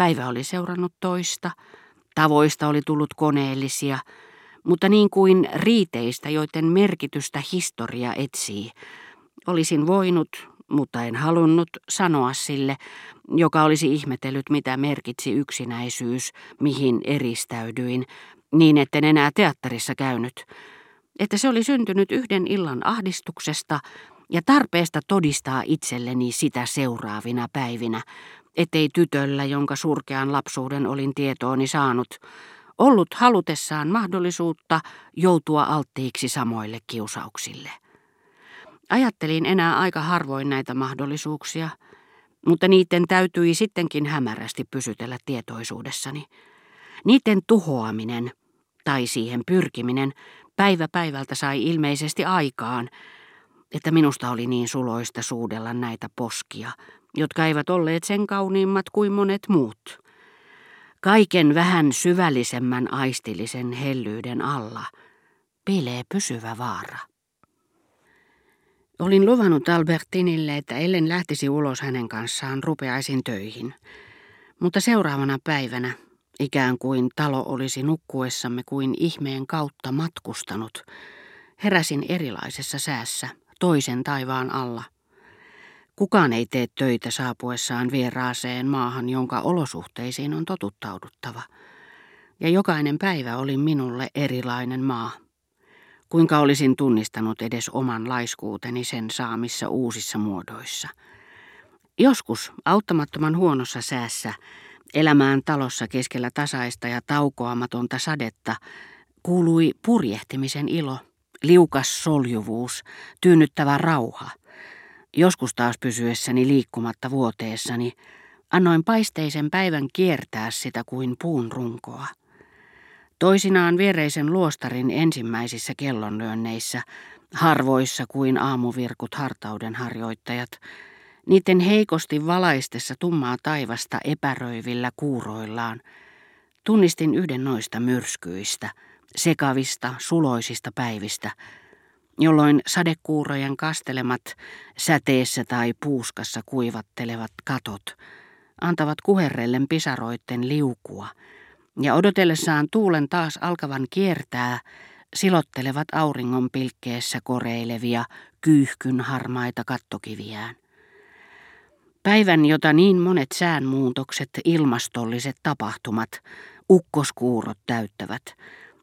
Päivä oli seurannut toista, tavoista oli tullut koneellisia, mutta niin kuin riiteistä, joiden merkitystä historia etsii, olisin voinut, mutta en halunnut sanoa sille, joka olisi ihmetellyt, mitä merkitsi yksinäisyys, mihin eristäydyin, niin etten enää teatterissa käynyt, että se oli syntynyt yhden illan ahdistuksesta ja tarpeesta todistaa itselleni sitä seuraavina päivinä, ettei tytöllä, jonka surkean lapsuuden olin tietooni saanut, ollut halutessaan mahdollisuutta joutua alttiiksi samoille kiusauksille. Ajattelin enää aika harvoin näitä mahdollisuuksia, mutta niiden täytyi sittenkin hämärästi pysytellä tietoisuudessani. Niiden tuhoaminen tai siihen pyrkiminen päivä päivältä sai ilmeisesti aikaan, että minusta oli niin suloista suudella näitä poskia, jotka eivät olleet sen kauniimmat kuin monet muut. Kaiken vähän syvällisemmän aistillisen hellyyden alla piilee pysyvä vaara. Olin luvannut Albertinille, että ellen lähtisi ulos hänen kanssaan, rupeaisin töihin. Mutta seuraavana päivänä, ikään kuin talo olisi nukkuessamme kuin ihmeen kautta matkustanut, heräsin erilaisessa säässä, toisen taivaan alla. Kukaan ei tee töitä saapuessaan vieraaseen maahan, jonka olosuhteisiin on totuttauduttava. Ja jokainen päivä oli minulle erilainen maa. Kuinka olisin tunnistanut edes oman laiskuuteni sen saamissa uusissa muodoissa. Joskus auttamattoman huonossa säässä, elämään talossa keskellä tasaista ja taukoamatonta sadetta, kuului purjehtimisen ilo, liukas soljuvuus, tyynnyttävä rauha. Joskus taas pysyessäni liikkumatta vuoteessani, annoin paisteisen päivän kiertää sitä kuin puun runkoa. Toisinaan viereisen luostarin ensimmäisissä kellonlyönneissä, harvoissa kuin aamuvirkut hartauden harjoittajat, niiden heikosti valaistessa tummaa taivasta epäröivillä kuuroillaan, tunnistin yhden noista myrskyistä, sekavista, suloisista päivistä, jolloin sadekuurojen kastelemat säteessä tai puuskassa kuivattelevat katot antavat kuherrellen pisaroitten liukua – ja odotellessaan tuulen taas alkavan kiertää, silottelevat auringon pilkkeessä koreilevia, kyyhkyn harmaita kattokiviään. Päivän, jota niin monet säänmuutokset, ilmastolliset tapahtumat, ukkoskuurot täyttävät,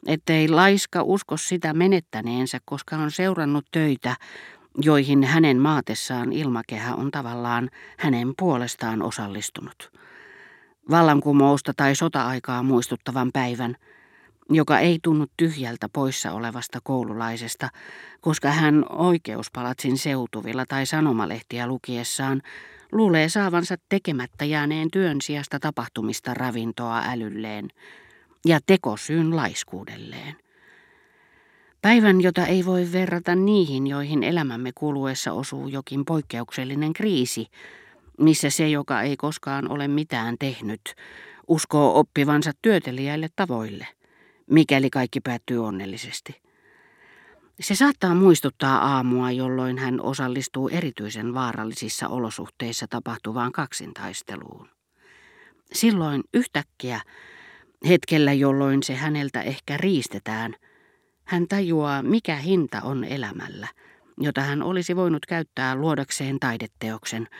ettei laiska usko sitä menettäneensä, koska on seurannut töitä, joihin hänen maatessaan ilmakehä on tavallaan hänen puolestaan osallistunut. Vallankumousta tai sota-aikaa muistuttavan päivän, joka ei tunnu tyhjältä poissa olevasta koululaisesta, koska hän oikeuspalatsin seutuvilla tai sanomalehtiä lukiessaan luulee saavansa tekemättä jääneen työn sijasta tapahtumista ravintoa älylleen ja tekosyyn laiskuudelleen. Päivän, jota ei voi verrata niihin, joihin elämämme kuluessa osuu jokin poikkeuksellinen kriisi, missä se, joka ei koskaan ole mitään tehnyt, uskoo oppivansa työtelijäille tavoille, mikäli kaikki päättyy onnellisesti. Se saattaa muistuttaa aamua, jolloin hän osallistuu erityisen vaarallisissa olosuhteissa tapahtuvaan kaksintaisteluun. Silloin yhtäkkiä, hetkellä jolloin se häneltä ehkä riistetään, hän tajuaa, mikä hinta on elämällä, jota hän olisi voinut käyttää luodakseen taideteoksen –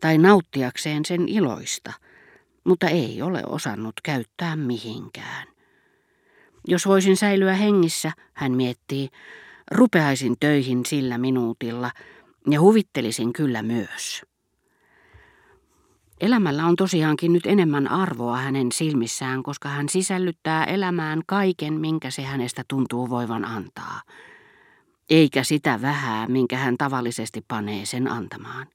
tai nauttiakseen sen iloista, mutta ei ole osannut käyttää mihinkään. Jos voisin säilyä hengissä, hän miettii, rupeaisin töihin sillä minuutilla ja huvittelisin kyllä myös. Elämällä on tosiaankin nyt enemmän arvoa hänen silmissään, koska hän sisällyttää elämään kaiken, minkä se hänestä tuntuu voivan antaa, eikä sitä vähää, minkä hän tavallisesti panee sen antamaan.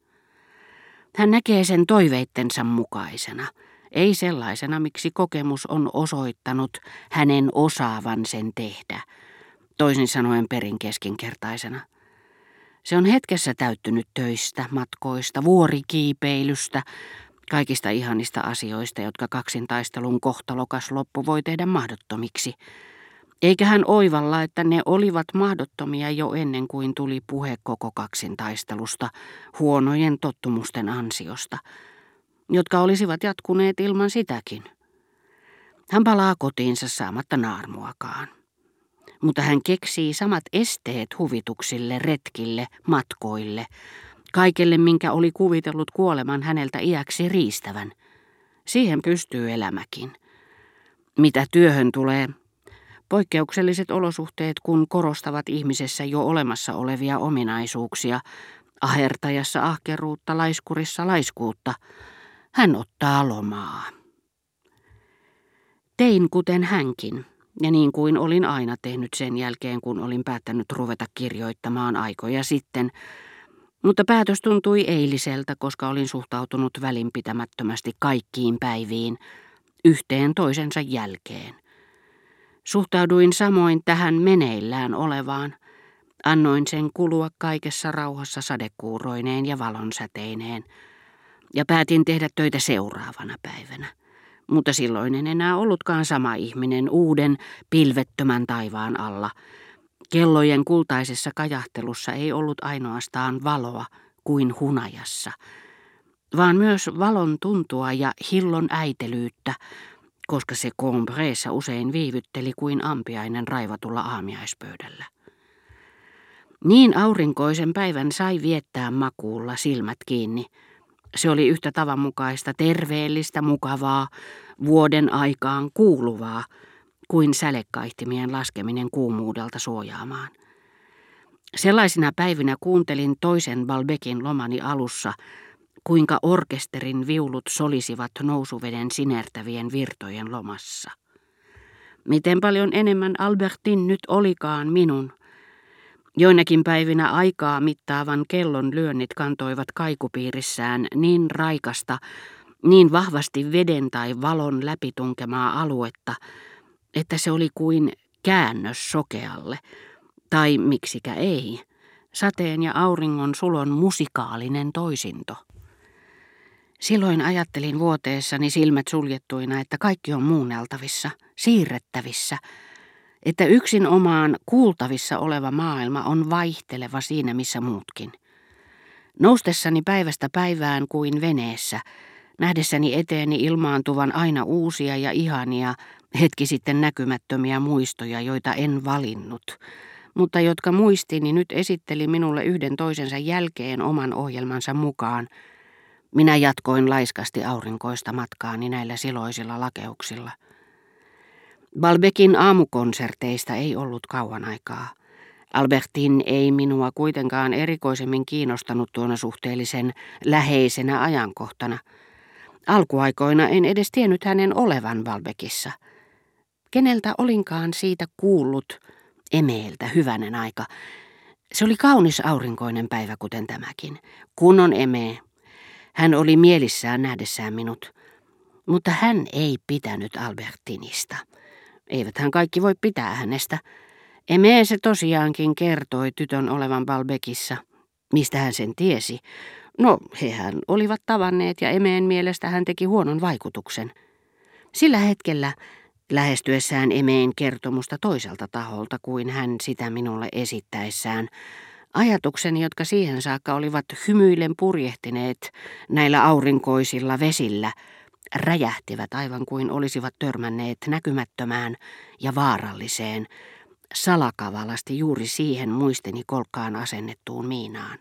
Hän näkee sen toiveittensa mukaisena, ei sellaisena, miksi kokemus on osoittanut hänen osaavan sen tehdä, toisin sanoen perin keskinkertaisena. Se on hetkessä täyttynyt töistä, matkoista, vuorikiipeilystä, kaikista ihanista asioista, jotka kaksintaistelun kohtalokas loppu voi tehdä mahdottomiksi – eikä hän oivalla, että ne olivat mahdottomia jo ennen kuin tuli puhe koko kaksin taistelusta huonojen tottumusten ansiosta. jotka olisivat jatkuneet ilman sitäkin. Hän palaa kotiinsa saamatta naarmuakaan. Mutta hän keksii samat esteet huvituksille, retkille, matkoille, kaikelle minkä oli kuvitellut kuoleman häneltä iäksi riistävän. Siihen pystyy elämäkin. Mitä työhön tulee, poikkeukselliset olosuhteet kun korostavat ihmisessä jo olemassa olevia ominaisuuksia, ahertajassa ahkeruutta, laiskurissa laiskuutta, hän ottaa lomaa. Tein kuten hänkin, ja niin kuin olin aina tehnyt sen jälkeen, kun olin päättänyt ruveta kirjoittamaan aikoja sitten, mutta päätös tuntui eiliseltä, koska olin suhtautunut välinpitämättömästi kaikkiin päiviin, yhteen toisensa jälkeen. Suhtauduin samoin tähän meneillään olevaan. Annoin sen kulua kaikessa rauhassa sadekuuroineen ja valonsäteineen, ja päätin tehdä töitä seuraavana päivänä mutta silloin en enää ollutkaan sama ihminen uuden pilvettömän taivaan alla. Kellojen kultaisessa kajahtelussa ei ollut ainoastaan valoa kuin hunajassa, vaan myös valon tuntua ja hillon äitelyyttä, koska se Combreessa usein viivytteli kuin ampiainen raivatulla aamiaispöydällä. Niin aurinkoisen päivän sai viettää makuulla silmät kiinni, se oli yhtä tavanmukaista, terveellistä, mukavaa, vuoden aikaan kuuluvaa, kuin sälekaihtimien laskeminen kuumuudelta suojaamaan. Sellaisina päivinä kuuntelin toisen Balbekin lomani alussa, kuinka orkesterin viulut solisivat nousuveden sinertävien virtojen lomassa. Miten paljon enemmän Albertin nyt olikaan minun, Joinakin päivinä aikaa mittaavan kellon lyönnit kantoivat kaikupiirissään niin raikasta, niin vahvasti veden tai valon läpitunkemaa aluetta, että se oli kuin käännös sokealle, tai miksikä ei, sateen ja auringon sulon musikaalinen toisinto. Silloin ajattelin vuoteessani silmät suljettuina, että kaikki on muunneltavissa, siirrettävissä, että yksin omaan kuultavissa oleva maailma on vaihteleva siinä missä muutkin. Noustessani päivästä päivään kuin veneessä, nähdessäni eteeni ilmaantuvan aina uusia ja ihania, hetki sitten näkymättömiä muistoja, joita en valinnut, mutta jotka muistini nyt esitteli minulle yhden toisensa jälkeen oman ohjelmansa mukaan. Minä jatkoin laiskasti aurinkoista matkaani näillä siloisilla lakeuksilla. Balbekin aamukonserteista ei ollut kauan aikaa. Albertin ei minua kuitenkaan erikoisemmin kiinnostanut tuona suhteellisen läheisenä ajankohtana. Alkuaikoina en edes tiennyt hänen olevan Balbekissa. Keneltä olinkaan siitä kuullut, emeeltä hyvänen aika. Se oli kaunis aurinkoinen päivä kuten tämäkin. Kunnon emee. Hän oli mielissään nähdessään minut. Mutta hän ei pitänyt Albertinista. Eiväthän kaikki voi pitää hänestä. Emee se tosiaankin kertoi tytön olevan Balbekissa. Mistä hän sen tiesi? No, hehän olivat tavanneet ja Emeen mielestä hän teki huonon vaikutuksen. Sillä hetkellä lähestyessään Emeen kertomusta toiselta taholta kuin hän sitä minulle esittäessään, ajatukseni, jotka siihen saakka olivat hymyillen purjehtineet näillä aurinkoisilla vesillä, räjähtivät aivan kuin olisivat törmänneet näkymättömään ja vaaralliseen, salakavalasti juuri siihen muisteni kolkkaan asennettuun miinaan.